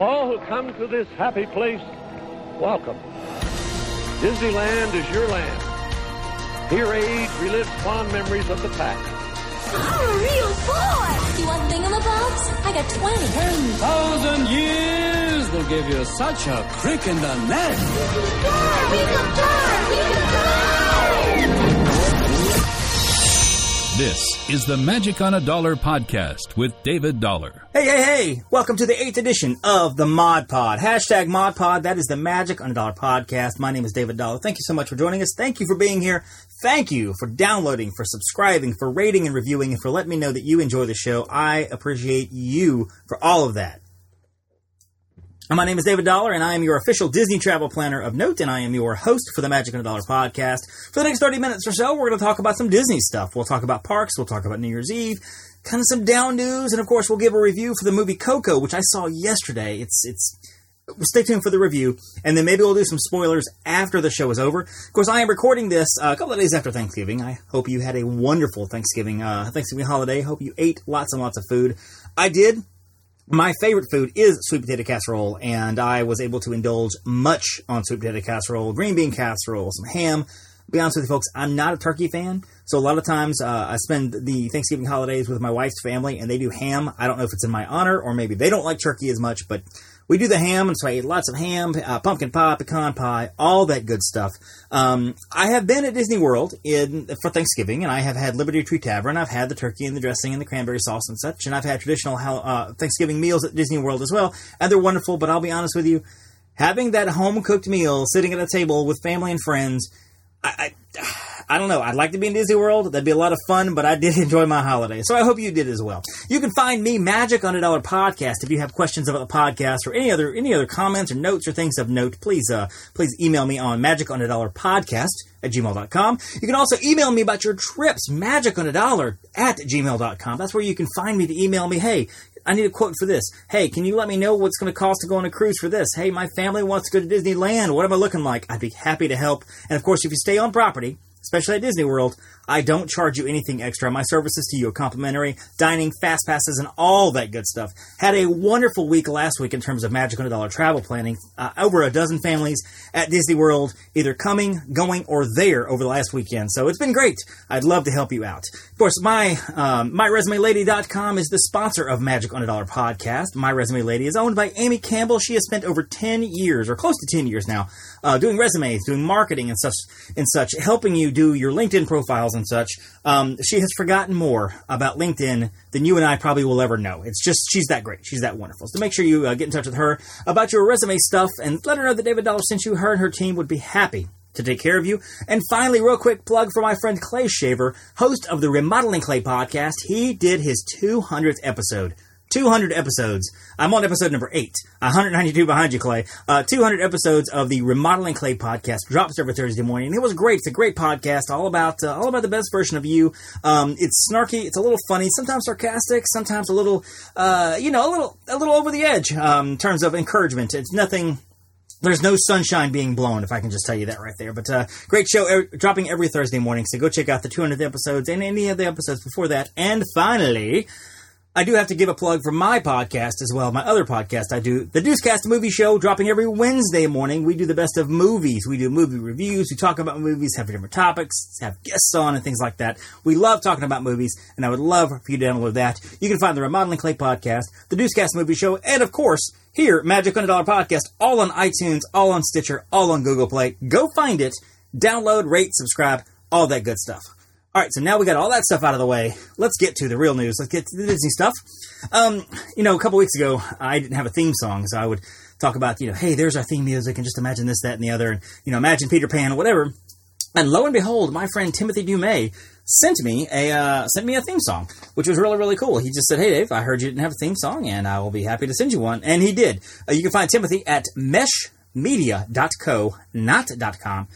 All who come to this happy place, welcome. Disneyland is your land. Here age relives fond memories of the past. I'm a real boy! You want thingamabobs? I got 20. 10,000 years will give you such a crick in the neck. Fly! We can fly! We can This is the Magic on a Dollar podcast with David Dollar. Hey, hey, hey! Welcome to the eighth edition of the Mod Pod. Hashtag Mod Pod. That is the Magic on a Dollar podcast. My name is David Dollar. Thank you so much for joining us. Thank you for being here. Thank you for downloading, for subscribing, for rating and reviewing, and for letting me know that you enjoy the show. I appreciate you for all of that. My name is David Dollar, and I am your official Disney travel planner of note, and I am your host for the Magic on a Dollar podcast. For the next 30 minutes or so, we're going to talk about some Disney stuff. We'll talk about parks, we'll talk about New Year's Eve, kind of some down news, and of course, we'll give a review for the movie Coco, which I saw yesterday. It's, it's, stay tuned for the review, and then maybe we'll do some spoilers after the show is over. Of course, I am recording this uh, a couple of days after Thanksgiving. I hope you had a wonderful Thanksgiving, uh, Thanksgiving holiday. Hope you ate lots and lots of food. I did my favorite food is sweet potato casserole, and I was able to indulge much on sweet potato casserole, green bean casserole, some ham. Be honest with you, folks, I'm not a turkey fan, so a lot of times uh, I spend the Thanksgiving holidays with my wife's family, and they do ham. I don't know if it's in my honor or maybe they don't like turkey as much, but we do the ham, and so I ate lots of ham, uh, pumpkin pie, pecan pie, all that good stuff. Um, I have been at Disney World in for Thanksgiving, and I have had Liberty Tree Tavern. I've had the turkey and the dressing and the cranberry sauce and such, and I've had traditional uh, Thanksgiving meals at Disney World as well, and they're wonderful. But I'll be honest with you, having that home cooked meal, sitting at a table with family and friends, I, I I don't know. I'd like to be in Disney World. That'd be a lot of fun, but I did enjoy my holiday. So I hope you did as well. You can find me Magic on a Dollar podcast. If you have questions about the podcast or any other any other comments or notes or things of note, please uh please email me on magic on a dollar podcast at gmail.com. You can also email me about your trips, magic on a dollar at gmail.com. That's where you can find me to email me, hey, I need a quote for this. Hey, can you let me know what's going to cost to go on a cruise for this? Hey, my family wants to go to Disneyland. What am I looking like? I'd be happy to help. And of course, if you stay on property, especially at Disney World, I don't charge you anything extra. My services to you are complimentary, dining, fast passes, and all that good stuff. Had a wonderful week last week in terms of Magic a Dollar travel planning. Uh, over a dozen families at Disney World, either coming, going, or there over the last weekend. So it's been great. I'd love to help you out. Of course, my um, MyResumeLady.com is the sponsor of Magic a Dollar podcast. My Resume Lady is owned by Amy Campbell. She has spent over 10 years, or close to 10 years now, uh, doing resumes, doing marketing and such, and such, helping you do your LinkedIn profiles and such. Um, she has forgotten more about LinkedIn than you and I probably will ever know. It's just she's that great. She's that wonderful. So make sure you uh, get in touch with her about your resume stuff and let her know that David Dollar sent you. Her and her team would be happy to take care of you. And finally, real quick plug for my friend Clay Shaver, host of the Remodeling Clay podcast. He did his 200th episode. 200 episodes. I'm on episode number 8. 192 behind you, Clay. Uh, 200 episodes of the Remodeling Clay podcast drops every Thursday morning. And it was great. It's a great podcast, all about uh, all about the best version of you. Um, it's snarky. It's a little funny, sometimes sarcastic, sometimes a little, uh, you know, a little a little over the edge um, in terms of encouragement. It's nothing there's no sunshine being blown, if I can just tell you that right there. But uh, great show, er, dropping every Thursday morning. So go check out the 200th episodes and any of the episodes before that. And finally, I do have to give a plug for my podcast as well, my other podcast I do, the Deucecast Movie Show, dropping every Wednesday morning. We do the best of movies. We do movie reviews. We talk about movies, have different topics, have guests on, and things like that. We love talking about movies, and I would love for you to download that. You can find the Remodeling Clay podcast, the Deucecast Movie Show, and of course, here, Magic on a Dollar Podcast, all on iTunes, all on Stitcher, all on Google Play. Go find it, download, rate, subscribe, all that good stuff. All right, so now we got all that stuff out of the way. Let's get to the real news. Let's get to the Disney stuff. Um, you know, a couple weeks ago, I didn't have a theme song, so I would talk about, you know, hey, there's our theme music, and just imagine this, that, and the other, and you know, imagine Peter Pan or whatever. And lo and behold, my friend Timothy Dumay sent me a uh, sent me a theme song, which was really really cool. He just said, "Hey Dave, I heard you didn't have a theme song, and I will be happy to send you one." And he did. Uh, you can find Timothy at meshmedia.co, not .com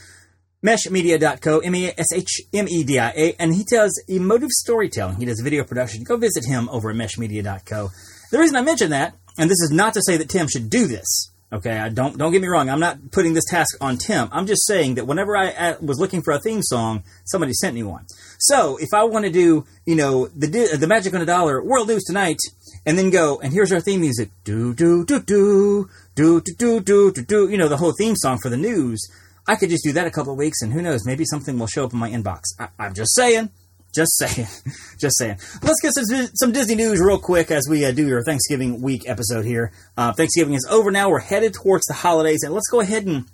meshmedia.co, M-E-S-H-M-E-D-I-A, and he does emotive storytelling. He does video production. Go visit him over at meshmedia.co. The reason I mention that, and this is not to say that Tim should do this, Okay, I don't don't get me wrong. I'm not putting this task on Tim. I'm just saying that whenever I uh, was looking for a theme song, somebody sent me one. So if I want to do, you know, the the Magic on a Dollar World News tonight, and then go and here's our theme music, do do do do do do do do do, you know, the whole theme song for the news. I could just do that a couple of weeks, and who knows, maybe something will show up in my inbox. I, I'm just saying. Just saying. Just saying. Let's get some, some Disney news real quick as we uh, do your Thanksgiving week episode here. Uh, Thanksgiving is over now. We're headed towards the holidays, and let's go ahead and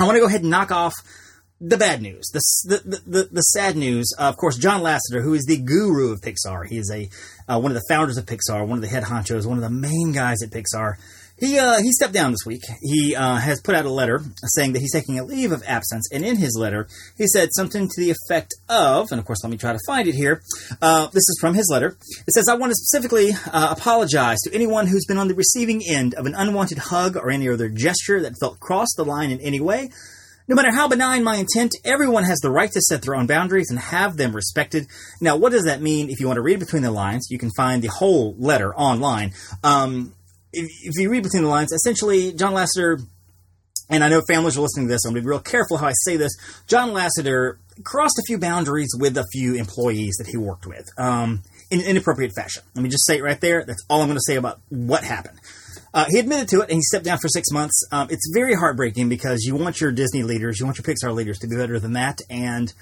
I want to go ahead and knock off the bad news, the the the, the sad news. Uh, of course, John Lasseter, who is the guru of Pixar, he is a uh, one of the founders of Pixar, one of the head honchos, one of the main guys at Pixar. He uh, he stepped down this week. He uh, has put out a letter saying that he's taking a leave of absence, and in his letter, he said something to the effect of, and of course, let me try to find it here. Uh, this is from his letter. It says, "I want to specifically uh, apologize to anyone who's been on the receiving end of an unwanted hug or any other gesture that felt cross the line in any way." No matter how benign my intent, everyone has the right to set their own boundaries and have them respected. Now, what does that mean? If you want to read between the lines, you can find the whole letter online. Um, if, you read between the lines, essentially, John Lasseter, and I know families are listening to this, I'm going to be real careful how I say this. John Lasseter crossed a few boundaries with a few employees that he worked with um, in an inappropriate fashion. Let me just say it right there. That's all I'm going to say about what happened. Uh, he admitted to it and he stepped down for six months. Um, it's very heartbreaking because you want your Disney leaders, you want your Pixar leaders to be better than that, and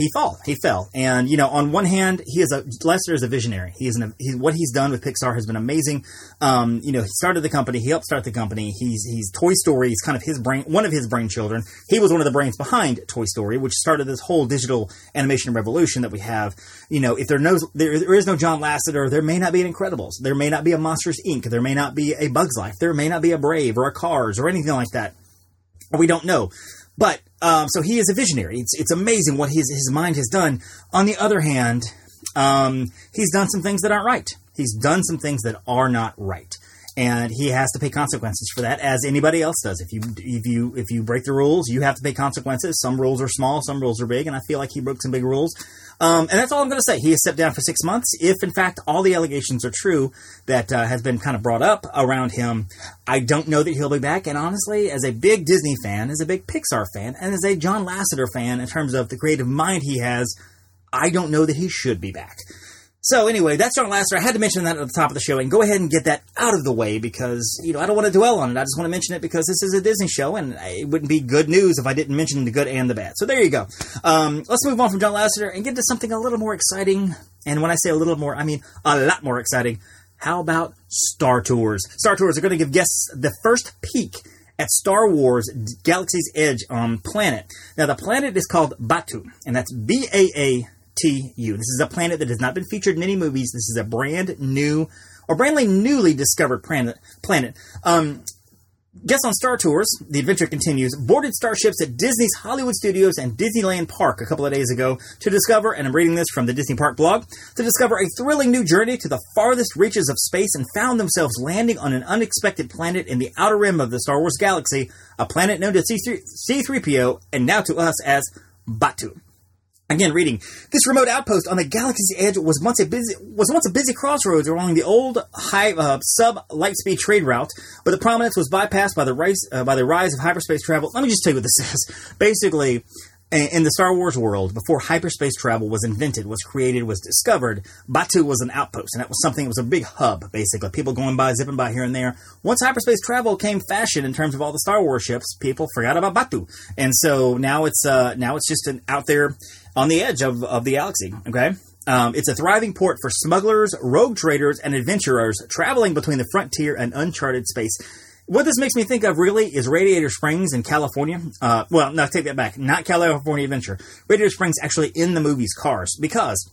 he fell. He fell, and you know, on one hand, he is a Lasseter is a visionary. He is an, he, what he's done with Pixar has been amazing. Um, you know, he started the company. He helped start the company. He's he's Toy Story. He's kind of his brain, one of his brain children. He was one of the brains behind Toy Story, which started this whole digital animation revolution that we have. You know, if there knows there, there is no John Lasseter, there may not be an Incredibles. There may not be a Monsters Inc. There may not be a Bugs Life. There may not be a Brave or a Cars or anything like that. We don't know. But um, so he is a visionary. It's, it's amazing what his his mind has done. On the other hand, um, he's done some things that aren't right. He's done some things that are not right, and he has to pay consequences for that, as anybody else does. If you if you if you break the rules, you have to pay consequences. Some rules are small, some rules are big, and I feel like he broke some big rules. Um, and that's all I'm going to say. He has stepped down for six months. If, in fact, all the allegations are true that uh, has been kind of brought up around him, I don't know that he'll be back. And honestly, as a big Disney fan, as a big Pixar fan, and as a John Lasseter fan in terms of the creative mind he has, I don't know that he should be back. So anyway, that's John Lasseter. I had to mention that at the top of the show and go ahead and get that out of the way because, you know, I don't want to dwell on it. I just want to mention it because this is a Disney show and it wouldn't be good news if I didn't mention the good and the bad. So there you go. Um, let's move on from John Lasseter and get to something a little more exciting. And when I say a little more, I mean a lot more exciting. How about Star Tours? Star Tours are going to give guests the first peek at Star Wars Galaxy's Edge on planet. Now, the planet is called Batuu, and that's B A A T U. This is a planet that has not been featured in any movies. This is a brand new or brandly newly discovered planet. Planet. Um, Guests on Star Tours, the adventure continues, boarded starships at Disney's Hollywood Studios and Disneyland Park a couple of days ago to discover, and I'm reading this from the Disney Park blog, to discover a thrilling new journey to the farthest reaches of space and found themselves landing on an unexpected planet in the outer rim of the Star Wars galaxy, a planet known to C3, C3PO and now to us as Batuu. Again, reading this remote outpost on the galaxy's edge was once a busy was once a busy crossroads along the old high uh, sub lightspeed trade route, but the prominence was bypassed by the rise uh, by the rise of hyperspace travel. Let me just tell you what this is. Basically, in the Star Wars world, before hyperspace travel was invented, was created, was discovered, Batuu was an outpost, and that was something. It was a big hub, basically. People going by, zipping by here and there. Once hyperspace travel came fashion in terms of all the Star Wars ships, people forgot about Batuu, and so now it's uh, now it's just an out there on the edge of, of the galaxy. Okay. Um, it's a thriving port for smugglers, rogue traders, and adventurers traveling between the frontier and uncharted space. What this makes me think of really is Radiator Springs in California. Uh, well, no, take that back. Not California Adventure. Radiator Springs actually in the movies Cars because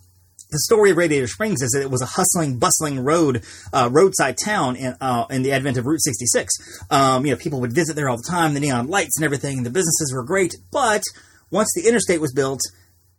the story of Radiator Springs is that it was a hustling, bustling road, uh, roadside town in, uh, in the advent of Route 66. Um, you know, people would visit there all the time, the neon lights and everything, the businesses were great. But once the interstate was built,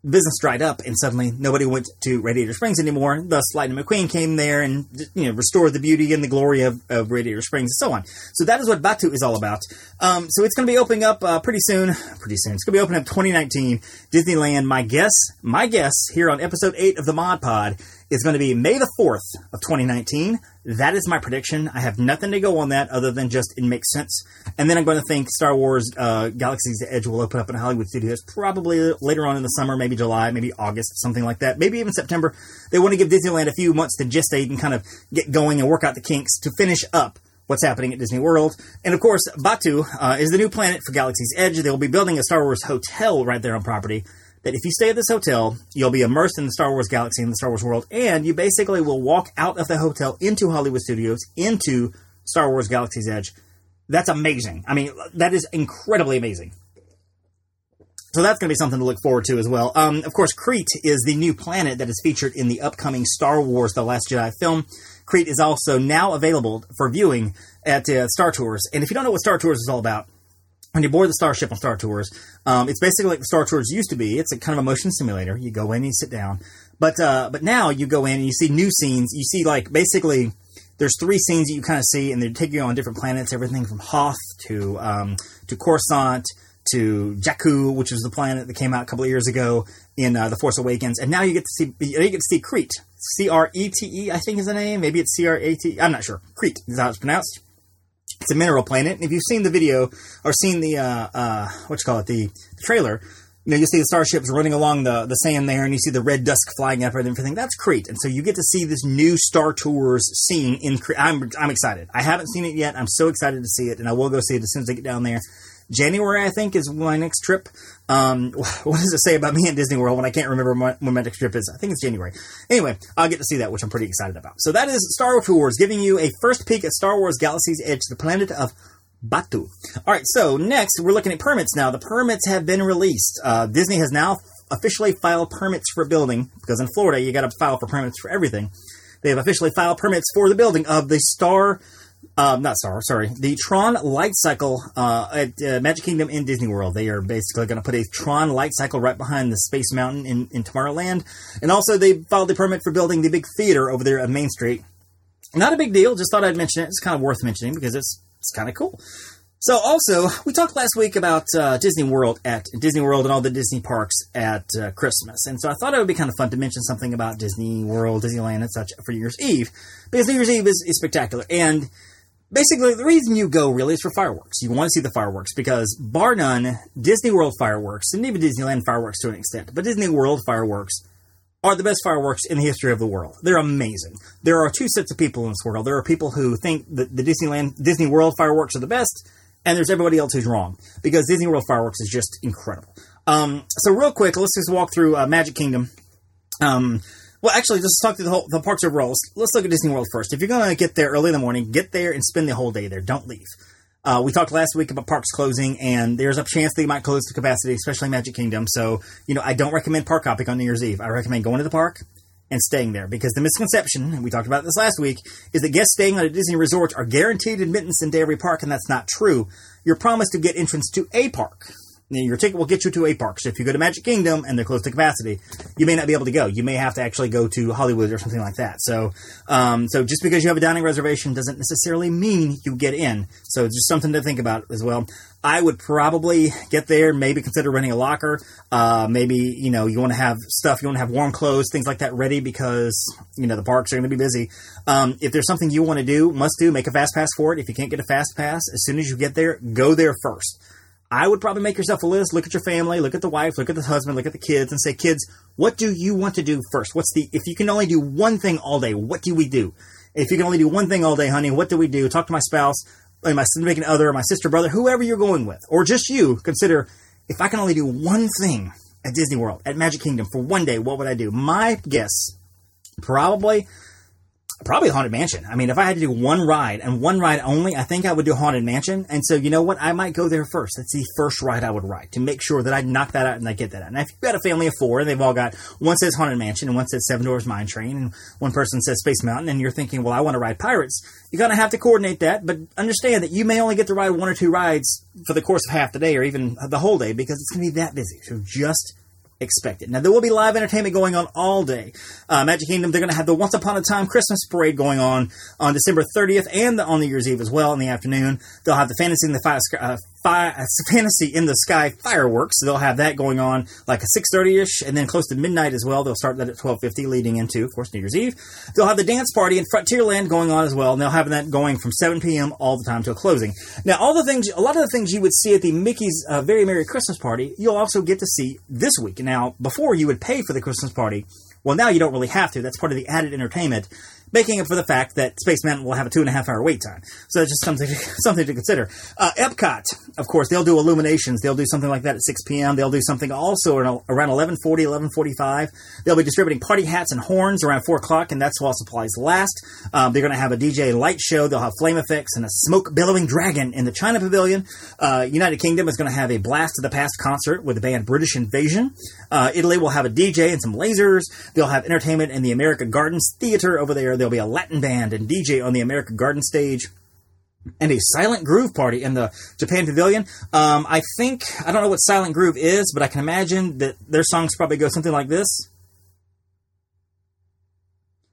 business dried up and suddenly nobody went to Radiator Springs anymore. Thus, Lightning McQueen came there and you know restored the beauty and the glory of, of Radiator Springs and so on. So that is what Batuu is all about. Um, so it's going to be opening up uh, pretty soon. Pretty soon. It's going to be opening up 2019 Disneyland. My guess, my guess here on episode eight of the Mod Pod is going to be May the 4th of 2019. That is my prediction. I have nothing to go on that other than just it makes sense. And then I'm going to think Star Wars uh, Galaxy's Edge will open up in Hollywood studios probably later on in the summer, maybe July, maybe August, something like that. Maybe even September. They want to give Disneyland a few months to gestate and kind of get going and work out the kinks to finish up what's happening at Disney World. And of course, Batuu uh, is the new planet for Galaxy's Edge. They will be building a Star Wars hotel right there on property. That if you stay at this hotel, you'll be immersed in the Star Wars galaxy and the Star Wars world, and you basically will walk out of the hotel into Hollywood Studios, into Star Wars Galaxy's Edge. That's amazing. I mean, that is incredibly amazing. So that's going to be something to look forward to as well. Um, of course, Crete is the new planet that is featured in the upcoming Star Wars The Last Jedi film. Crete is also now available for viewing at uh, Star Tours. And if you don't know what Star Tours is all about, when you board the Starship on Star Tours, um, it's basically like the Star Tours used to be. It's a kind of a motion simulator. You go in and you sit down, but uh, but now you go in and you see new scenes. You see like basically there's three scenes that you kind of see, and they take you on different planets. Everything from Hoth to um, to Coruscant to Jakku, which is the planet that came out a couple of years ago in uh, the Force Awakens, and now you get to see you get to see Crete, C R E T E, I think is the name. Maybe it's C R A T. I'm not sure. Crete is how it's pronounced. It's a mineral planet, and if you've seen the video or seen the uh, uh, what you call it, the, the trailer, you know you see the starships running along the, the sand there, and you see the red dust flying up and everything. That's Crete, and so you get to see this new Star Tours scene in Crete. I'm I'm excited. I haven't seen it yet. I'm so excited to see it, and I will go see it as soon as I get down there. January, I think, is my next trip. Um, what does it say about me at Disney World when I can't remember when my next trip is? I think it's January. Anyway, I'll get to see that, which I'm pretty excited about. So that is Star Wars Wars giving you a first peek at Star Wars Galaxy's Edge, the planet of Batuu. All right, so next we're looking at permits now. The permits have been released. Uh, Disney has now officially filed permits for building because in Florida you got to file for permits for everything. They have officially filed permits for the building of the Star um, not Star, sorry, the Tron Light Cycle uh, at uh, Magic Kingdom in Disney World. They are basically going to put a Tron Light Cycle right behind the Space Mountain in, in Tomorrowland. And also, they filed the permit for building the big theater over there at Main Street. Not a big deal, just thought I'd mention it. It's kind of worth mentioning because it's, it's kind of cool. So, also, we talked last week about uh, Disney World at Disney World and all the Disney parks at uh, Christmas, and so I thought it would be kind of fun to mention something about Disney World, Disneyland, and such for New Year's Eve because New Year's Eve is, is spectacular. And basically the reason you go really is for fireworks. You want to see the fireworks because bar none, Disney World fireworks and even Disneyland fireworks to an extent, but Disney World fireworks are the best fireworks in the history of the world. They're amazing. There are two sets of people in this world. There are people who think that the Disneyland Disney World fireworks are the best, and there's everybody else who's wrong because Disney World fireworks is just incredible. Um, so real quick, let's just walk through uh, Magic Kingdom. Um, well, actually, let's talk through the whole the parks overall. Let's, let's look at Disney World first. If you're going to get there early in the morning, get there and spend the whole day there. Don't leave. Uh, we talked last week about parks closing, and there's a chance they might close to capacity, especially Magic Kingdom. So, you know, I don't recommend park hopping on New Year's Eve. I recommend going to the park and staying there because the misconception, and we talked about this last week, is that guests staying at a Disney resort are guaranteed admittance into every park, and that's not true. You're promised to get entrance to a park. Your ticket will get you to a park. So if you go to Magic Kingdom and they're close to capacity, you may not be able to go. You may have to actually go to Hollywood or something like that. So, um, so just because you have a dining reservation doesn't necessarily mean you get in. So it's just something to think about as well. I would probably get there, maybe consider renting a locker. Uh, maybe you know you want to have stuff, you want to have warm clothes, things like that ready because you know the parks are going to be busy. Um, if there's something you want to do, must do, make a fast pass for it. If you can't get a fast pass, as soon as you get there, go there first. I would probably make yourself a list, look at your family, look at the wife, look at the husband, look at the kids, and say, kids, what do you want to do first? What's the, if you can only do one thing all day, what do we do? If you can only do one thing all day, honey, what do we do? Talk to my spouse, my significant other, my sister, brother, whoever you're going with, or just you. Consider, if I can only do one thing at Disney World, at Magic Kingdom for one day, what would I do? My guess, probably probably Haunted Mansion. I mean, if I had to do one ride and one ride only, I think I would do Haunted Mansion. And so, you know what? I might go there first. That's the first ride I would ride to make sure that I knock that out and I get that out. Now, if you've got a family of four and they've all got one says Haunted Mansion and one says Seven Dwarfs Mine Train and one person says Space Mountain and you're thinking, well, I want to ride Pirates, you're going to have to coordinate that. But understand that you may only get to ride one or two rides for the course of half the day or even the whole day because it's going to be that busy. So just expected. Now, there will be live entertainment going on all day. Uh, Magic Kingdom, they're going to have the Once Upon a Time Christmas Parade going on on December 30th and on New Year's Eve as well in the afternoon. They'll have the Fantasy and the Five, uh, fi- uh, fantasy in the sky fireworks. They'll have that going on like a six thirty ish, and then close to midnight as well. They'll start that at twelve fifty, leading into, of course, New Year's Eve. They'll have the dance party in Frontierland going on as well, and they'll have that going from seven p.m. all the time till closing. Now, all the things, a lot of the things you would see at the Mickey's uh, Very Merry Christmas Party, you'll also get to see this week. Now, before you would pay for the Christmas party. Well, now you don't really have to. That's part of the added entertainment making up for the fact that Space Mountain will have a two and a half hour wait time. So that's just something something to consider. Uh, Epcot, of course, they'll do illuminations. They'll do something like that at 6 p.m. They'll do something also around 11:40, 11:45. They'll be distributing party hats and horns around 4 o'clock, and that's while supplies last. Um, they're going to have a DJ light show. They'll have flame effects and a smoke billowing dragon in the China Pavilion. Uh, United Kingdom is going to have a blast of the past concert with the band British Invasion. Uh, Italy will have a DJ and some lasers. They'll have entertainment in the American Gardens Theater over there. There'll be a Latin band and DJ on the American Garden stage and a silent groove party in the Japan Pavilion. Um, I think I don't know what silent groove is, but I can imagine that their songs probably go something like this.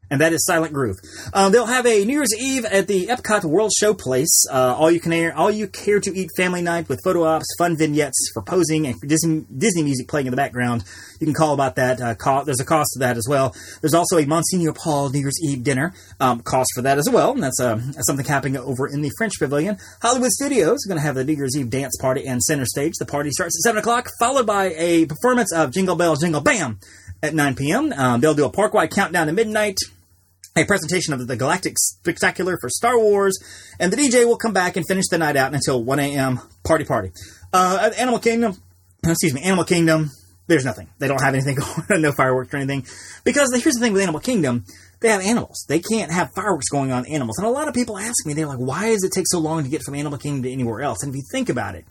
And that is Silent Groove. Um, they'll have a New Year's Eve at the Epcot World Showplace. Uh, all you can air, all you care to eat family night with photo ops, fun vignettes for posing, and Disney, Disney music playing in the background. You can call about that. Uh, co- there's a cost to that as well. There's also a Monsieur Paul New Year's Eve dinner um, cost for that as well. And that's, uh, something happening over in the French Pavilion. Hollywood Studios is going to have the New Year's Eve dance party and center stage. The party starts at seven o'clock, followed by a performance of Jingle Bell Jingle Bam at 9 p.m. Um, they'll do a park-wide countdown to midnight a presentation of the Galactic Spectacular for Star Wars, and the DJ will come back and finish the night out until 1 a.m. Party party. Uh, Animal Kingdom, excuse me, Animal Kingdom, there's nothing. They don't have anything going on, no fireworks or anything. Because here's the thing with Animal Kingdom, they have animals. They can't have fireworks going on animals. And a lot of people ask me, they're like, why does it take so long to get from Animal Kingdom to anywhere else? And if you think about it,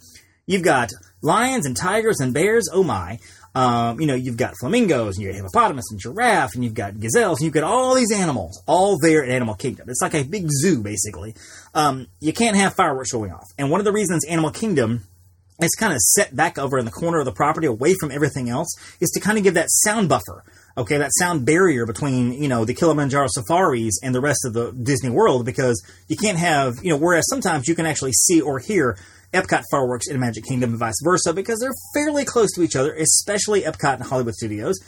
you've got lions and tigers and bears, oh my. Um, you know, you've got flamingos, and you have hippopotamus and giraffe, and you've got gazelles, and you've got all these animals all there at Animal Kingdom. It's like a big zoo, basically. Um, you can't have fireworks going off. And one of the reasons Animal Kingdom is kind of set back over in the corner of the property away from everything else is to kind of give that sound buffer. Okay, that sound barrier between, you know, the Kilimanjaro safaris and the rest of the Disney World because you can't have, you know, whereas sometimes you can actually see or hear Epcot fireworks in Magic Kingdom and vice versa because they're fairly close to each other, especially Epcot and Hollywood Studios.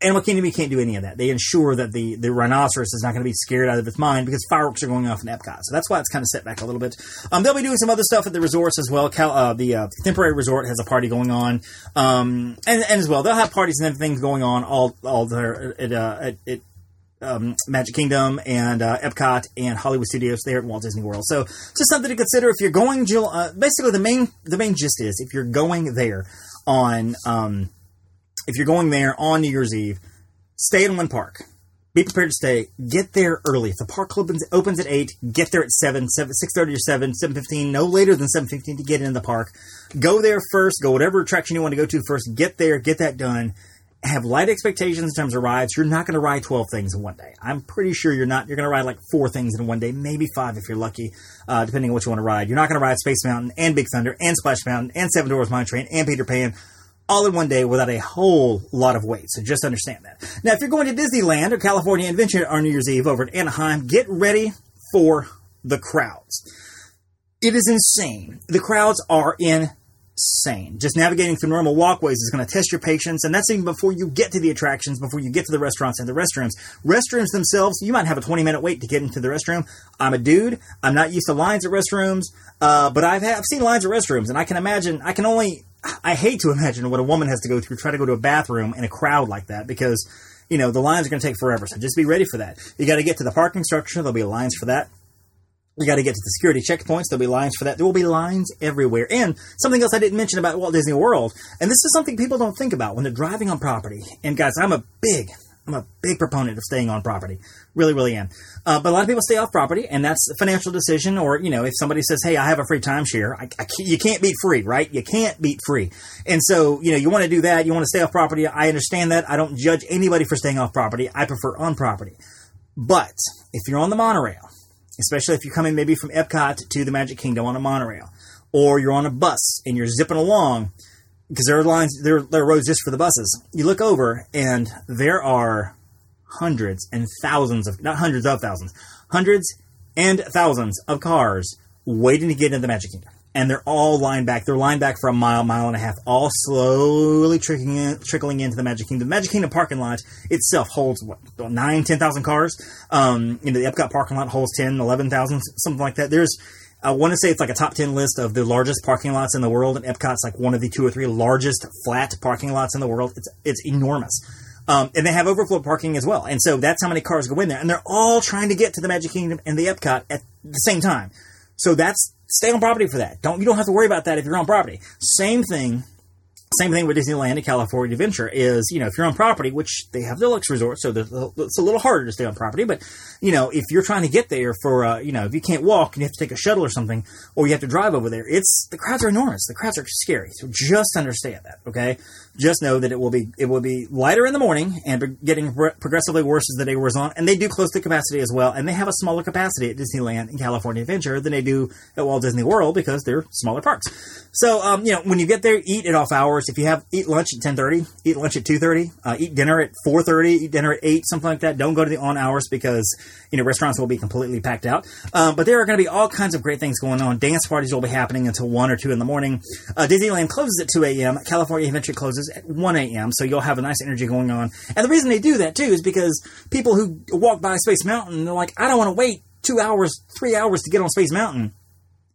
Animal Kingdom, can't do any of that. They ensure that the, the rhinoceros is not going to be scared out of its mind because fireworks are going off in Epcot. So that's why it's kind of set back a little bit. Um, they'll be doing some other stuff at the resorts as well. Cal, uh, the uh, temporary resort has a party going on, um, and, and as well they'll have parties and things going on all all there at, uh, at, at um, Magic Kingdom and uh, Epcot and Hollywood Studios there at Walt Disney World. So just something to consider if you're going. Uh, basically, the main the main gist is if you're going there on um, if you're going there on New Year's Eve, stay in one park. Be prepared to stay. Get there early. If the park opens opens at eight, get there at seven, seven six thirty or seven, seven fifteen. No later than seven fifteen to get in the park. Go there first. Go whatever attraction you want to go to first. Get there. Get that done have light expectations in terms of rides. You're not going to ride 12 things in one day. I'm pretty sure you're not. You're going to ride like four things in one day, maybe five if you're lucky, uh, depending on what you want to ride. You're not going to ride Space Mountain and Big Thunder and Splash Mountain and Seven Dwarfs Mine Train and Peter Pan all in one day without a whole lot of wait. So just understand that. Now, if you're going to Disneyland or California Adventure on New Year's Eve over at Anaheim, get ready for the crowds. It is insane. The crowds are in insane. Just navigating through normal walkways is going to test your patience, and that's even before you get to the attractions, before you get to the restaurants and the restrooms. Restrooms themselves, you might have a 20 minute wait to get into the restroom. I'm a dude. I'm not used to lines at restrooms, uh, but I've, I've seen lines at restrooms, and I can imagine, I can only, I hate to imagine what a woman has to go through try to go to a bathroom in a crowd like that because, you know, the lines are going to take forever. So just be ready for that. You got to get to the parking structure. There'll be lines for that. You got to get to the security checkpoints. There'll be lines for that. There will be lines everywhere. And something else I didn't mention about Walt Disney World, and this is something people don't think about when they're driving on property. And guys, I'm a big, I'm a big proponent of staying on property. Really, really am. Uh, but a lot of people stay off property, and that's a financial decision. Or you know, if somebody says, "Hey, I have a free timeshare," I, I can't, you can't beat free, right? You can't beat free. And so, you know, you want to do that. You want to stay off property. I understand that. I don't judge anybody for staying off property. I prefer on property. But if you're on the monorail especially if you're coming maybe from Epcot to the Magic Kingdom on a monorail, or you're on a bus and you're zipping along because there are lines, there, there are roads just for the buses. You look over and there are hundreds and thousands of, not hundreds of thousands, hundreds and thousands of cars waiting to get into the Magic Kingdom. And they're all lined back. They're lined back for a mile, mile and a half, all slowly trickling in, trickling into the Magic Kingdom. The Magic Kingdom parking lot itself holds what nine, ten thousand cars. Um, you know, the Epcot parking lot holds 10, 11,000, something like that. There's I want to say it's like a top 10 list of the largest parking lots in the world, and Epcot's like one of the two or three largest flat parking lots in the world. It's, it's enormous. Um, and they have overflow parking as well. And so that's how many cars go in there. And they're all trying to get to the Magic Kingdom and the Epcot at the same time. So that's, stay on property for that. Don't, you don't have to worry about that if you're on property. Same thing same thing with Disneyland and California Adventure is, you know, if you're on property, which they have deluxe resorts, so it's a little harder to stay on property. But, you know, if you're trying to get there for, uh, you know, if you can't walk and you have to take a shuttle or something, or you have to drive over there, it's the crowds are enormous. The crowds are scary. So just understand that, okay? Just know that it will be it will be lighter in the morning and getting progressively worse as the day wears on. And they do close to capacity as well, and they have a smaller capacity at Disneyland and California Adventure than they do at Walt Disney World because they're smaller parks. So, um, you know, when you get there, eat at off hours. If you have eat lunch at ten thirty, eat lunch at two thirty, uh, eat dinner at four thirty, eat dinner at eight, something like that. Don't go to the on hours because you know restaurants will be completely packed out. Um, but there are going to be all kinds of great things going on. Dance parties will be happening until one or two in the morning. Uh, Disneyland closes at two a.m. California Adventure closes at one a.m. So you'll have a nice energy going on. And the reason they do that too is because people who walk by Space Mountain, they're like, I don't want to wait two hours, three hours to get on Space Mountain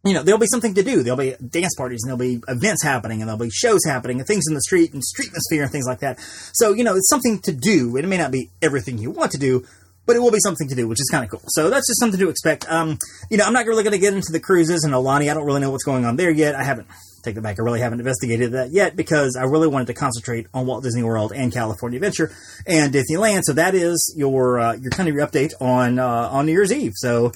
you know, there'll be something to do. There'll be dance parties and there'll be events happening and there'll be shows happening and things in the street and street atmosphere and things like that. So, you know, it's something to do. It may not be everything you want to do, but it will be something to do, which is kind of cool. So that's just something to expect. Um, you know, I'm not really going to get into the cruises and Aulani. I don't really know what's going on there yet. I haven't, take it back, I really haven't investigated that yet because I really wanted to concentrate on Walt Disney World and California Adventure and Disneyland. So that is your, uh, your kind of your update on, uh, on New Year's Eve. So,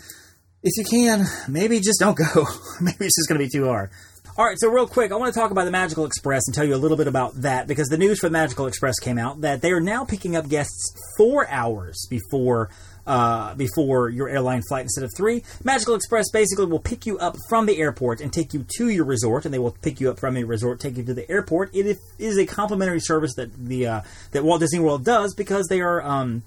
if you can, maybe just don't go. maybe it's just going to be too hard. All right, so real quick, I want to talk about the Magical Express and tell you a little bit about that because the news for the Magical Express came out that they are now picking up guests four hours before uh, before your airline flight instead of three. Magical Express basically will pick you up from the airport and take you to your resort, and they will pick you up from your resort, take you to the airport. It is a complimentary service that the uh, that Walt Disney World does because they are. Um,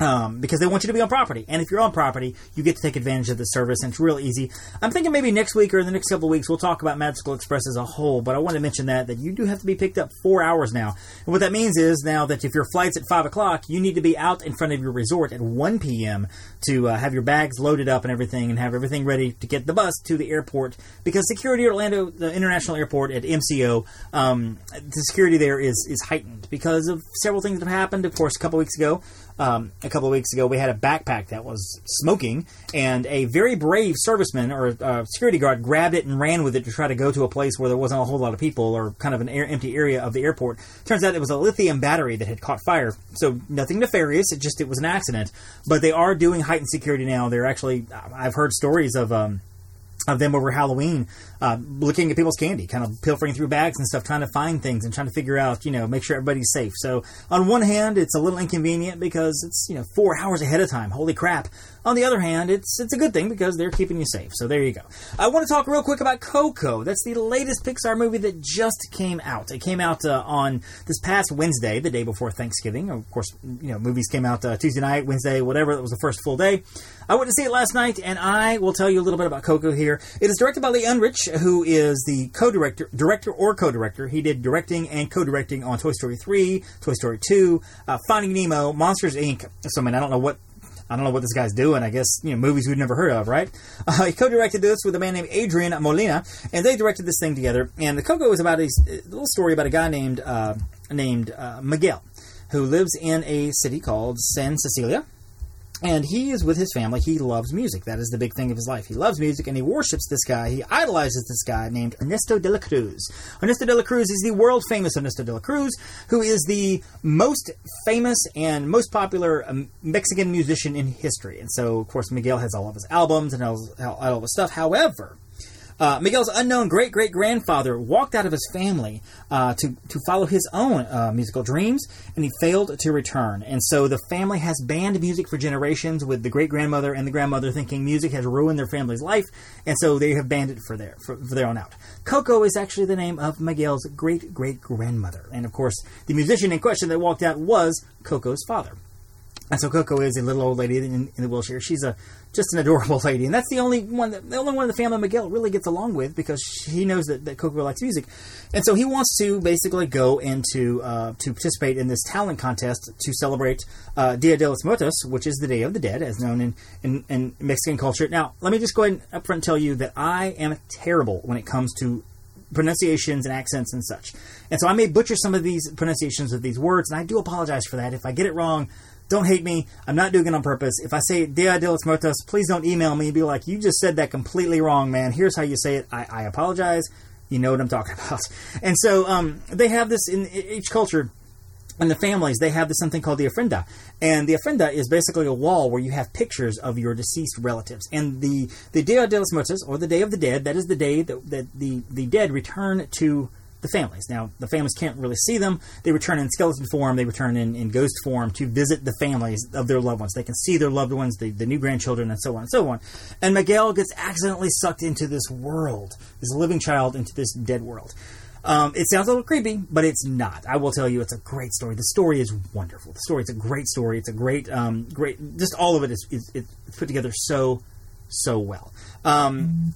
um, because they want you to be on property. And if you're on property, you get to take advantage of the service, and it's real easy. I'm thinking maybe next week or in the next couple of weeks we'll talk about Magical Express as a whole, but I want to mention that that you do have to be picked up four hours now. And what that means is now that if your flight's at five o'clock, you need to be out in front of your resort at 1 p.m. to uh, have your bags loaded up and everything, and have everything ready to get the bus to the airport. Because security at Orlando, the International Airport at MCO, um, the security there is is heightened because of several things that have happened. Of course, a couple weeks ago um, a couple of weeks ago, we had a backpack that was smoking, and a very brave serviceman or uh, security guard grabbed it and ran with it to try to go to a place where there wasn't a whole lot of people or kind of an air, empty area of the airport. Turns out it was a lithium battery that had caught fire, so nothing nefarious. It just it was an accident. But they are doing heightened security now. They're actually I've heard stories of. Um, of them over Halloween, uh, looking at people's candy, kind of pilfering through bags and stuff, trying to find things and trying to figure out, you know, make sure everybody's safe. So on one hand, it's a little inconvenient because it's you know four hours ahead of time. Holy crap! On the other hand, it's it's a good thing because they're keeping you safe. So there you go. I want to talk real quick about Coco. That's the latest Pixar movie that just came out. It came out uh, on this past Wednesday, the day before Thanksgiving. Of course, you know, movies came out uh, Tuesday night, Wednesday, whatever. That was the first full day. I went to see it last night, and I will tell you a little bit about Coco here. It is directed by Lee Unkrich, who is the co-director, director or co-director. He did directing and co-directing on Toy Story 3, Toy Story 2, uh, Finding Nemo, Monsters Inc. So, I mean, I don't know what I don't know what this guy's doing. I guess you know movies we've never heard of, right? Uh, he co-directed this with a man named Adrian Molina, and they directed this thing together. And the Coco is about a, a little story about a guy named uh, named uh, Miguel, who lives in a city called San Cecilia and he is with his family. He loves music. That is the big thing of his life. He loves music and he worships this guy. He idolizes this guy named Ernesto de la Cruz. Ernesto de la Cruz is the world famous Ernesto de la Cruz, who is the most famous and most popular um, Mexican musician in history. And so, of course, Miguel has all of his albums and all, all of his stuff. However, uh, Miguel's unknown great great grandfather walked out of his family uh, to, to follow his own uh, musical dreams, and he failed to return. And so the family has banned music for generations, with the great grandmother and the grandmother thinking music has ruined their family's life, and so they have banned it for their, for, for their own out. Coco is actually the name of Miguel's great great grandmother. And of course, the musician in question that walked out was Coco's father. And so Coco is a little old lady in, in the wheelchair. She's a just an adorable lady, and that's the only one that the only one in the family Miguel really gets along with because he knows that, that Coco likes music, and so he wants to basically go into uh, to participate in this talent contest to celebrate uh, Dia de los Muertos, which is the Day of the Dead, as known in, in, in Mexican culture. Now, let me just go ahead and up front tell you that I am terrible when it comes to pronunciations and accents and such. And so I may butcher some of these pronunciations of these words, and I do apologize for that. If I get it wrong, don't hate me. I'm not doing it on purpose. If I say Dia de los Muertos, please don't email me and be like, you just said that completely wrong, man. Here's how you say it. I, I apologize. You know what I'm talking about. And so um, they have this in each culture. And the families, they have this something called the ofrenda. And the ofrenda is basically a wall where you have pictures of your deceased relatives. And the, the Dia de los Muertos, or the Day of the Dead, that is the day that, that the, the dead return to the families. Now, the families can't really see them. They return in skeleton form, they return in, in ghost form to visit the families of their loved ones. They can see their loved ones, the, the new grandchildren, and so on and so on. And Miguel gets accidentally sucked into this world, this living child into this dead world. Um, it sounds a little creepy, but it's not. I will tell you, it's a great story. The story is wonderful. The story, it's a great story. It's a great, um, great. Just all of it is, is it's put together so, so well. Um,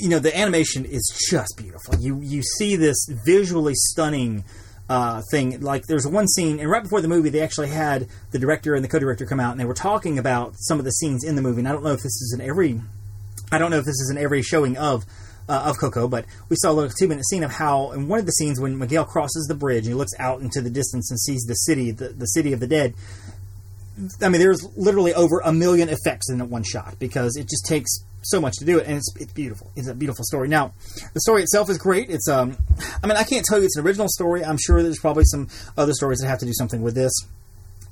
you know the animation is just beautiful. You you see this visually stunning uh, thing. Like there's one scene, and right before the movie, they actually had the director and the co-director come out, and they were talking about some of the scenes in the movie. And I don't know if this is in every, I don't know if this is in every showing of. Uh, of Coco, but we saw a little two minute scene of how in one of the scenes when Miguel crosses the bridge and he looks out into the distance and sees the city, the, the city of the dead. I mean, there's literally over a million effects in that one shot because it just takes so much to do it, and it's it's beautiful. It's a beautiful story. Now, the story itself is great. It's um, I mean, I can't tell you it's an original story. I'm sure there's probably some other stories that have to do something with this.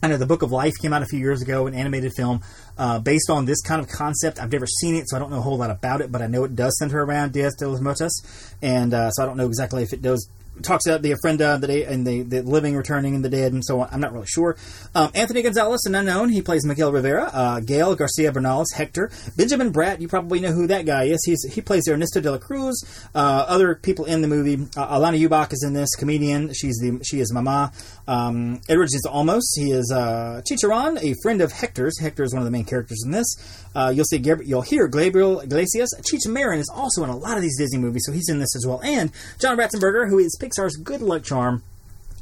I know the Book of Life came out a few years ago, an animated film uh, based on this kind of concept. I've never seen it, so I don't know a whole lot about it, but I know it does center around Dias de los Muertos, and uh, so I don't know exactly if it does talks about the ofrenda the day, and the, the living returning and the dead and so on. I'm not really sure. Um, Anthony Gonzalez, an unknown, he plays Miguel Rivera. Uh, Gael Garcia Bernal is Hector. Benjamin Bratt, you probably know who that guy is. He's he plays Ernesto de la Cruz. Uh, other people in the movie, uh, Alanna Ubach is in this comedian. She's the she is Mama. Um, Edward James Olmos. He is uh, a friend of Hector's. Hector is one of the main characters in this. Uh, you'll see you'll hear Gabriel Iglesias. Cheech Marin is also in a lot of these Disney movies, so he's in this as well. And John Ratzenberger, who is Pixar's good luck charm,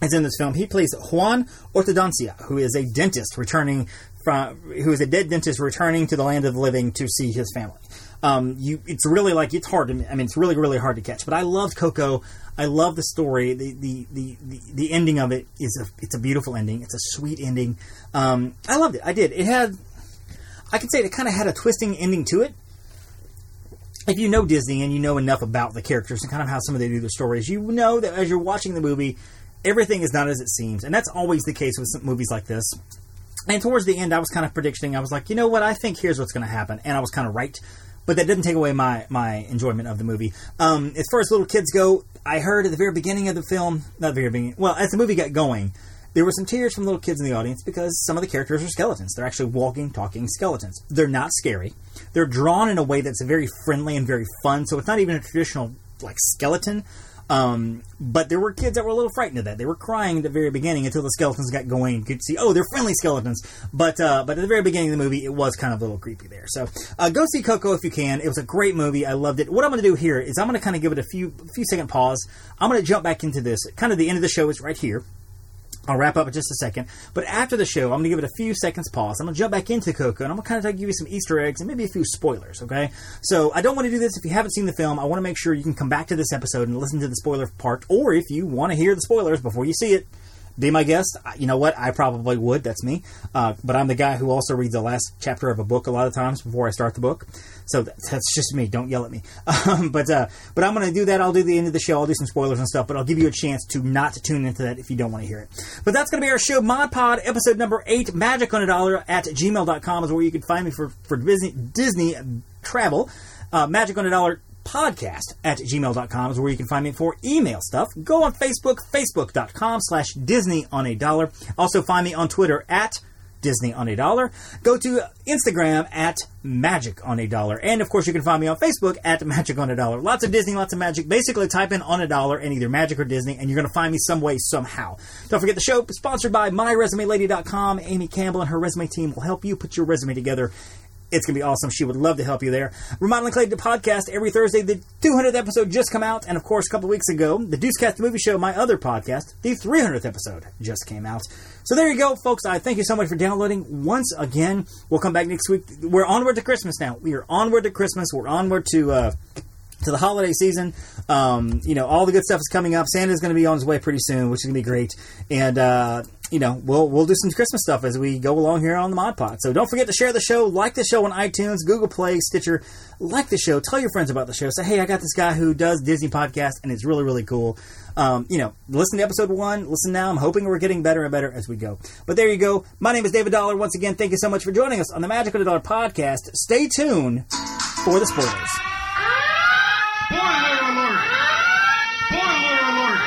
is in this film. He plays Juan Ortodoncia, who is a dentist returning from, who is a dead dentist returning to the land of the living to see his family. Um, you, it's really like it's hard to. I mean, it's really really hard to catch. But I loved Coco. I love the story. The the, the, the, the ending of it is a it's a beautiful ending. It's a sweet ending. Um, I loved it. I did. It had. I can say it kind of had a twisting ending to it. If you know Disney and you know enough about the characters and kind of how some of they do their stories, you know that as you're watching the movie, everything is not as it seems, and that's always the case with movies like this. And towards the end, I was kind of predicting. I was like, you know what? I think here's what's going to happen, and I was kind of right. But that didn't take away my my enjoyment of the movie. Um, as far as little kids go, I heard at the very beginning of the film, not the very beginning, well, as the movie got going, there were some tears from little kids in the audience because some of the characters are skeletons. They're actually walking, talking skeletons. They're not scary. They're drawn in a way that's very friendly and very fun. So it's not even a traditional like skeleton. Um, but there were kids that were a little frightened of that. They were crying at the very beginning until the skeletons got going. You could see, oh, they're friendly skeletons. But uh, but at the very beginning of the movie, it was kind of a little creepy there. So uh, go see Coco if you can. It was a great movie. I loved it. What I'm going to do here is I'm going to kind of give it a few few second pause. I'm going to jump back into this. Kind of the end of the show is right here. I'll wrap up in just a second. But after the show, I'm going to give it a few seconds pause. I'm going to jump back into Coco, and I'm going to kind of give you some Easter eggs and maybe a few spoilers, okay? So I don't want to do this if you haven't seen the film. I want to make sure you can come back to this episode and listen to the spoiler part, or if you want to hear the spoilers before you see it, be my guest. You know what? I probably would. That's me. Uh, but I'm the guy who also reads the last chapter of a book a lot of times before I start the book. So that's just me. Don't yell at me. Um, but uh, but I'm going to do that. I'll do the end of the show. I'll do some spoilers and stuff. But I'll give you a chance to not tune into that if you don't want to hear it. But that's going to be our show, Mod Pod, episode number eight. Magic on a dollar at gmail.com is where you can find me for for Disney, Disney travel. Uh, Magic on a dollar podcast at gmail.com is where you can find me for email stuff. Go on Facebook, facebook.com slash Disney on a dollar. Also find me on Twitter at Disney on a Dollar. Go to Instagram at Magic on a Dollar. And of course, you can find me on Facebook at Magic on a Dollar. Lots of Disney, lots of magic. Basically, type in on a dollar and either Magic or Disney, and you're going to find me some way, somehow. Don't forget the show sponsored by MyResumeLady.com. Amy Campbell and her resume team will help you put your resume together it's going to be awesome. She would love to help you there. Remodeling Clay the podcast every Thursday. The 200th episode just come out. And of course, a couple weeks ago, the Deucecast Movie Show, my other podcast, the 300th episode just came out. So there you go, folks. I thank you so much for downloading. Once again, we'll come back next week. We're onward to Christmas now. We are onward to Christmas. We're onward to, uh, to the holiday season. Um, you know, all the good stuff is coming up. Santa's going to be on his way pretty soon, which is going to be great. And, uh, you know, we'll we'll do some Christmas stuff as we go along here on the Mod Pod. So don't forget to share the show, like the show on iTunes, Google Play, Stitcher. Like the show, tell your friends about the show. Say, hey, I got this guy who does Disney podcast, and it's really really cool. Um, you know, listen to episode one, listen now. I'm hoping we're getting better and better as we go. But there you go. My name is David Dollar. Once again, thank you so much for joining us on the Magic of the Dollar podcast. Stay tuned for the spoilers. Spoiler alert! Spoiler alert!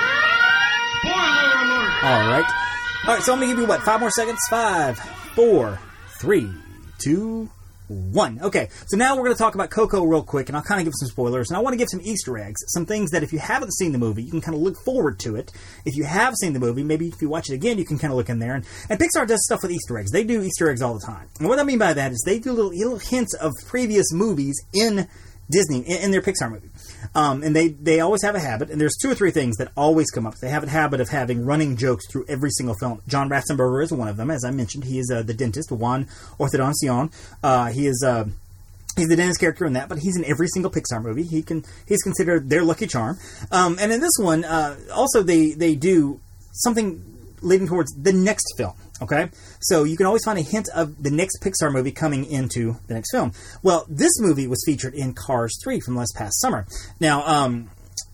Spoiler alert! All right. All right, so I'm to give you what? Five more seconds? Five, four, three, two, one. Okay, so now we're going to talk about Coco real quick, and I'll kind of give some spoilers, and I want to give some Easter eggs, some things that if you haven't seen the movie, you can kind of look forward to it. If you have seen the movie, maybe if you watch it again, you can kind of look in there. And, and Pixar does stuff with Easter eggs. They do Easter eggs all the time. And what I mean by that is they do little, little hints of previous movies in Disney, in, their Pixar movie. Um, and they, they always have a habit, and there's two or three things that always come up. They have a habit of having running jokes through every single film. John Ratzenberger is one of them, as I mentioned. He is uh, the dentist, Juan Ortodoncia. Uh, he is. Uh, He's the dentist character in that, but he's in every single Pixar movie. He can he's considered their Lucky Charm. Um, and in this one, uh, also they they do something leading towards the next film. Okay, so you can always find a hint of the next Pixar movie coming into the next film. Well, this movie was featured in Cars 3 from last past summer. Now, um,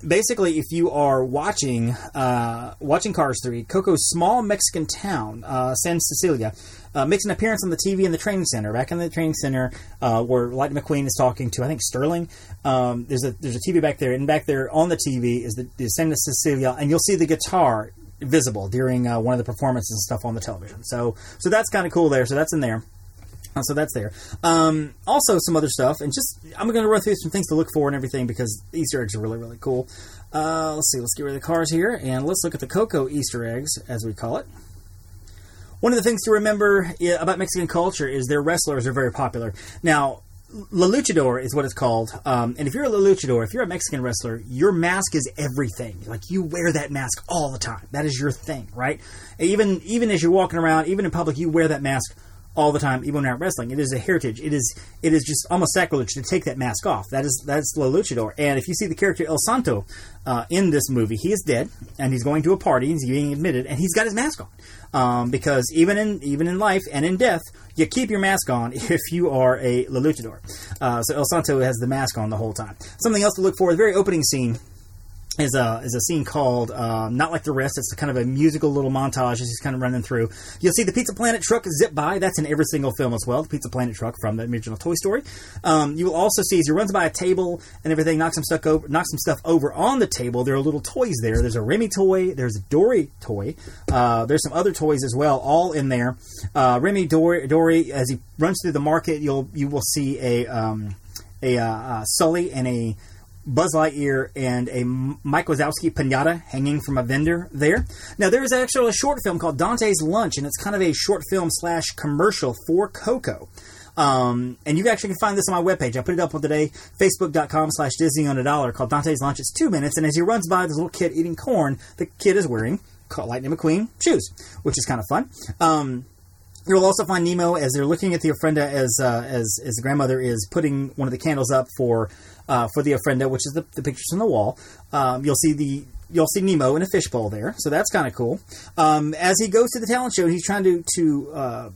basically, if you are watching uh, watching Cars 3, Coco's small Mexican town, uh, San Cecilia, uh, makes an appearance on the TV in the training center. Back in the training center, uh, where Lightning McQueen is talking to, I think Sterling. Um, there's a there's a TV back there, and back there on the TV is the, the San Cecilia, and you'll see the guitar visible during uh, one of the performances and stuff on the television. So so that's kind of cool there. So that's in there. Uh, so that's there. Um, also, some other stuff, and just I'm going to run through some things to look for and everything because Easter eggs are really really cool. Uh, let's see, let's get rid of the cars here and let's look at the Coco Easter eggs as we call it. One of the things to remember about Mexican culture is their wrestlers are very popular. Now, La Luchador is what it's called. Um, and if you're a La Luchador, if you're a Mexican wrestler, your mask is everything. Like you wear that mask all the time. That is your thing, right? Even even as you're walking around, even in public, you wear that mask all the time, even when out wrestling. It is a heritage. It is it is just almost sacrilege to take that mask off. That is that's La Luchador. And if you see the character El Santo uh, in this movie, he is dead and he's going to a party. And he's being admitted, and he's got his mask on. Um, because even in even in life and in death, you keep your mask on if you are a La Luchador. Uh, so El Santo has the mask on the whole time. Something else to look for: the very opening scene is a is a scene called uh, "Not Like the Rest." It's kind of a musical little montage as he's kind of running through. You'll see the Pizza Planet truck zip by. That's in every single film as well. The Pizza Planet truck from the original Toy Story. Um, you will also see as he runs by a table and everything, knocks some stuff over, knocks some stuff over on the table. There are little toys there. There's a Remy toy. There's a Dory toy. Uh, there's some other toys as well, all in there. Uh, Remy Dory, Dory, as he runs through the market, you'll you will see a um, a uh, uh, Sully and a Buzz Lightyear and a Mike Wazowski pinata hanging from a vendor there. Now, there is actually a short film called Dante's Lunch, and it's kind of a short film slash commercial for Coco. Um, and you actually can find this on my webpage. I put it up on today, facebook.com slash Disney on a dollar called Dante's Lunch. It's two minutes, and as he runs by this little kid eating corn, the kid is wearing Lightning McQueen shoes, which is kind of fun. Um, You'll also find Nemo as they're looking at the ofrenda as uh, as as the grandmother is putting one of the candles up for uh, for the ofrenda, which is the, the pictures on the wall. Um, you'll see the you'll see Nemo in a fishbowl there, so that's kind of cool. Um, as he goes to the talent show, he's trying to to uh,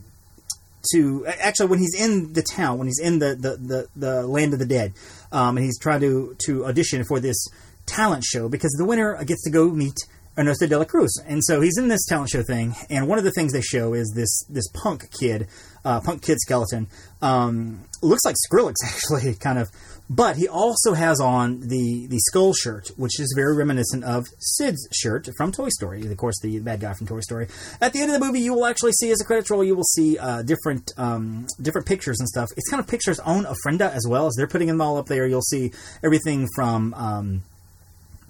to actually when he's in the town, when he's in the the, the, the land of the dead, um, and he's trying to to audition for this talent show because the winner gets to go meet Ernesto de la Cruz. And so he's in this talent show thing, and one of the things they show is this this punk kid, uh, punk kid skeleton. Um, looks like Skrillex actually, kind of. But he also has on the the skull shirt, which is very reminiscent of Sid's shirt from Toy Story. Of course, the bad guy from Toy Story. At the end of the movie, you will actually see as a credits roll, you will see uh, different um, different pictures and stuff. It's kind of Pixar's own Ofrenda as well as they're putting them all up there. You'll see everything from. Um,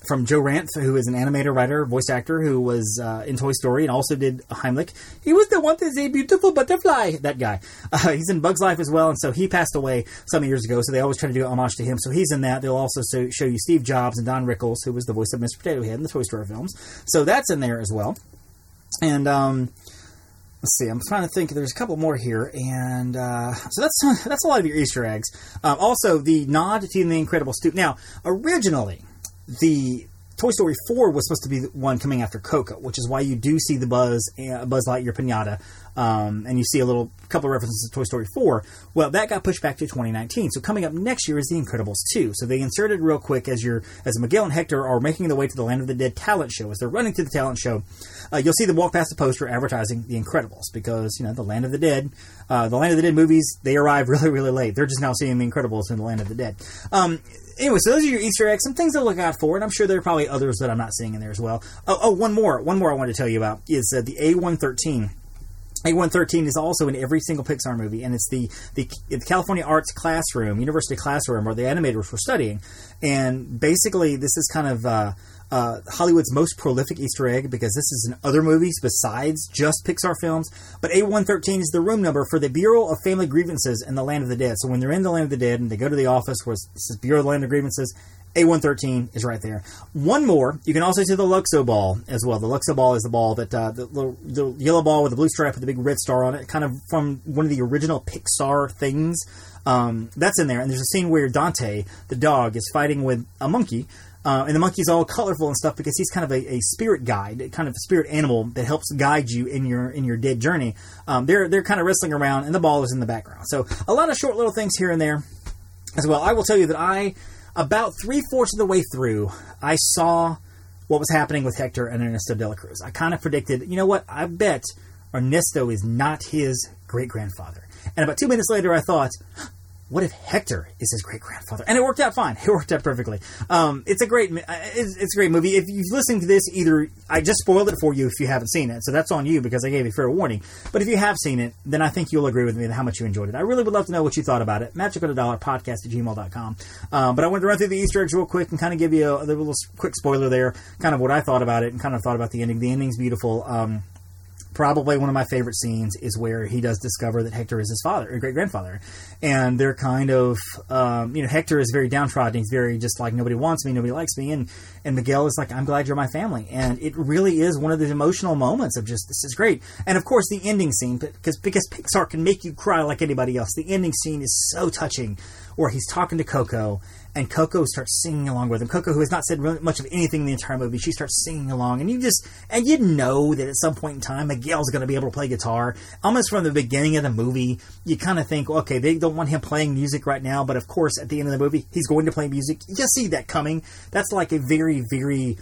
from Joe Ranft, who is an animator, writer, voice actor, who was uh, in Toy Story and also did Heimlich. He was the one that's a beautiful butterfly. That guy. Uh, he's in Bugs Life as well, and so he passed away some years ago. So they always try to do homage to him. So he's in that. They'll also so, show you Steve Jobs and Don Rickles, who was the voice of Mr. Potato Head in the Toy Story films. So that's in there as well. And um, let's see. I'm trying to think. There's a couple more here, and uh, so that's that's a lot of your Easter eggs. Um, also, the nod to the Incredibles 2. Now, originally the Toy Story 4 was supposed to be the one coming after Coco, which is why you do see the Buzz uh, Buzz Lightyear pinata, um, and you see a little couple of references to Toy Story 4. Well, that got pushed back to 2019. So coming up next year is The Incredibles 2. So they inserted real quick as your as Miguel and Hector are making their way to the Land of the Dead talent show. As they're running to the talent show, uh, you'll see them walk past the poster advertising The Incredibles because you know the Land of the Dead, uh, the Land of the Dead movies they arrive really really late. They're just now seeing The Incredibles in the Land of the Dead. Um, anyway, so those are your Easter eggs, some things to look out for, and I'm sure there are probably others that I'm not seeing in there as well. Oh, oh one more, one more I wanted to tell you about is uh, the A113. A113 is also in every single Pixar movie, and it's the, the, the California Arts Classroom, University Classroom, where the animators were studying. And basically, this is kind of uh, uh, Hollywood's most prolific Easter egg because this is in other movies besides just Pixar films. But A113 is the room number for the Bureau of Family Grievances in the Land of the Dead. So when they're in the Land of the Dead and they go to the office where it says Bureau of the Land of Grievances, A113 is right there. One more, you can also see the Luxo ball as well. The Luxo ball is the ball that uh, the, the, yellow ball with the blue stripe with the big red star on it, kind of from one of the original Pixar things. Um, that's in there, and there's a scene where Dante, the dog, is fighting with a monkey. Uh, and the monkey's all colorful and stuff because he's kind of a, a spirit guide, kind of a spirit animal that helps guide you in your in your dead journey. Um, they're they're kind of wrestling around, and the ball is in the background. So a lot of short little things here and there as well. I will tell you that I about three fourths of the way through, I saw what was happening with Hector and Ernesto de la Cruz. I kind of predicted, you know what? I bet Ernesto is not his great grandfather. And about two minutes later, I thought, what if Hector is his great grandfather? And it worked out fine. It worked out perfectly. Um, it's a great, it's, it's, a great movie. If you're listening to this, either I just spoiled it for you if you haven't seen it, so that's on you because I gave you fair warning. But if you have seen it, then I think you'll agree with me how much you enjoyed it. I really would love to know what you thought about it. Magic on a dollar podcast at gmail.com. Um, but I wanted to run through the Easter eggs real quick and kind of give you a, a, little quick spoiler there, kind of what I thought about it and kind of thought about the ending. The ending's beautiful. Um, probably one of my favorite scenes is where he does discover that Hector is his father, or great grandfather, and they're kind of, um, you know, Hector is very downtrodden. He's very just like nobody wants me, nobody likes me, and and Miguel is like, I'm glad you're my family, and it really is one of the emotional moments of just this is great, and of course the ending scene because because Pixar can make you cry like anybody else. The ending scene is so touching, where he's talking to Coco and Coco starts singing along with him. Coco, who has not said really much of anything in the entire movie, she starts singing along, and you just and you know that at some point in time Miguel's going to be able to play guitar. Almost from the beginning of the movie, you kind of think, okay, they don't want him playing music right now, but of course, at the end of the movie, he's going to play music. You just see that coming. That's like a very, very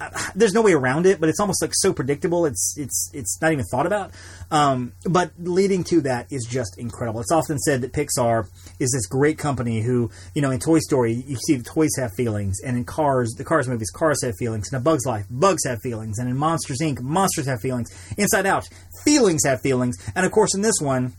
there's no way around it, but it's almost like so predictable. It's it's it's not even thought about. Um, but leading to that is just incredible. It's often said that Pixar is this great company who, you know, in Toy Story, you see the toys have feelings, and in Cars, the Cars movies, Cars have feelings, and in Bug's Life, Bugs have feelings, and in Monsters Inc., monsters have feelings. Inside Out, feelings have feelings, and of course in this one,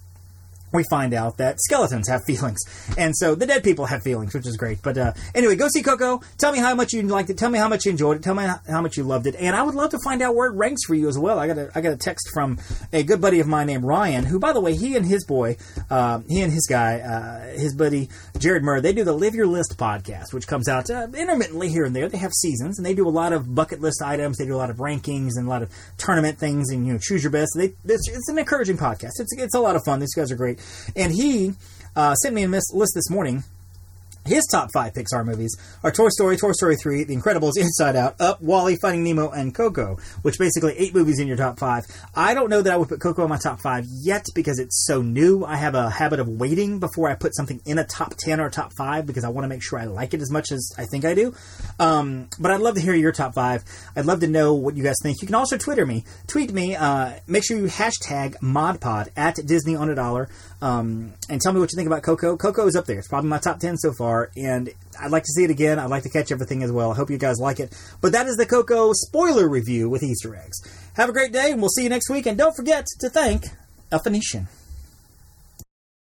we find out that skeletons have feelings, and so the dead people have feelings, which is great. But uh, anyway, go see Coco. Tell me how much you liked it. Tell me how much you enjoyed it. Tell me how much you loved it, and I would love to find out where it ranks for you as well. I got a I got a text from a good buddy of mine named Ryan, who, by the way, he and his boy, uh, he and his guy, uh, his buddy Jared Murr, they do the Live Your List podcast, which comes out uh, intermittently here and there. They have seasons, and they do a lot of bucket list items. They do a lot of rankings and a lot of tournament things, and you know, choose your best. They it's, it's an encouraging podcast. It's it's a lot of fun. These guys are great, and he uh, sent me a list this morning His top five Pixar movies are Toy Story, Toy Story 3, The Incredibles, Inside Out, Up, WALL-E, Finding Nemo, and Coco, which basically eight movies in your top five. I don't know that I would put Coco in my top five yet because it's so new. I have a habit of waiting before I put something in a top 10 or top five because I want to make sure I like it as much as I think I do. Um, but I'd love to hear your top five. I'd love to know what you guys think. You can also Twitter me. Tweet me. Uh, make sure you hashtag ModPod at Disney on a dollar um, and tell me what you think about Coco. Coco is up there. It's probably my top 10 so far and I'd like to see it again. I'd like to catch everything as well. I hope you guys like it. But that is the Coco spoiler review with Easter eggs. Have a great day, and we'll see you next week. And don't forget to thank a Phoenician.